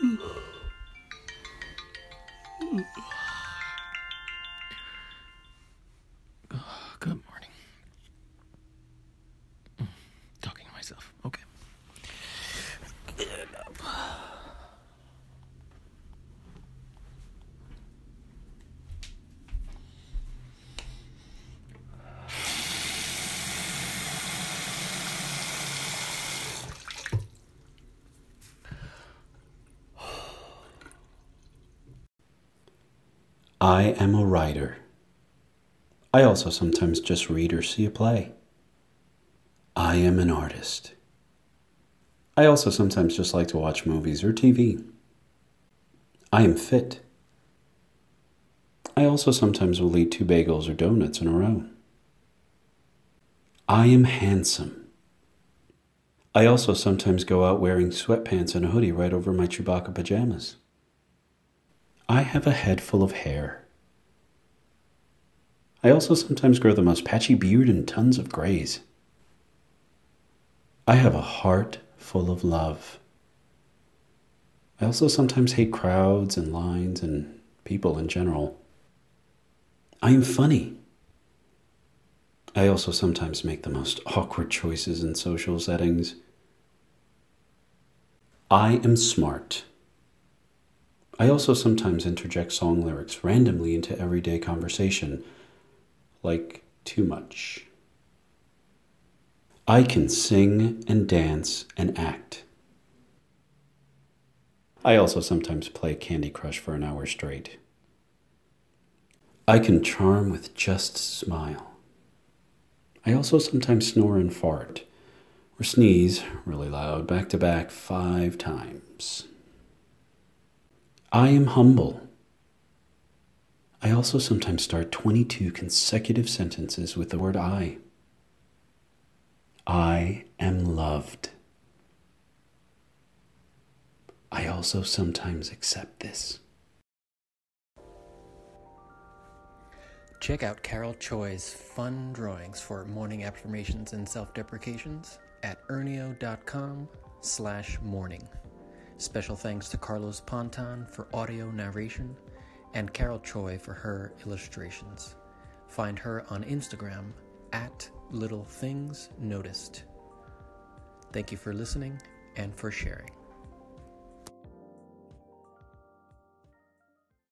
Good morning. Mm, talking to myself. Okay. I am a writer. I also sometimes just read or see a play. I am an artist. I also sometimes just like to watch movies or TV. I am fit. I also sometimes will eat two bagels or donuts in a row. I am handsome. I also sometimes go out wearing sweatpants and a hoodie right over my Chewbacca pajamas. I have a head full of hair. I also sometimes grow the most patchy beard and tons of grays. I have a heart full of love. I also sometimes hate crowds and lines and people in general. I am funny. I also sometimes make the most awkward choices in social settings. I am smart. I also sometimes interject song lyrics randomly into everyday conversation, like too much. I can sing and dance and act. I also sometimes play Candy Crush for an hour straight. I can charm with just smile. I also sometimes snore and fart, or sneeze really loud back to back five times. I am humble. I also sometimes start 22 consecutive sentences with the word I. I am loved. I also sometimes accept this. Check out Carol Choi's fun drawings for morning affirmations and self-deprecations at ernio.com slash morning. Special thanks to Carlos Ponton for audio narration and Carol Choi for her illustrations. Find her on Instagram at Little Things Noticed. Thank you for listening and for sharing.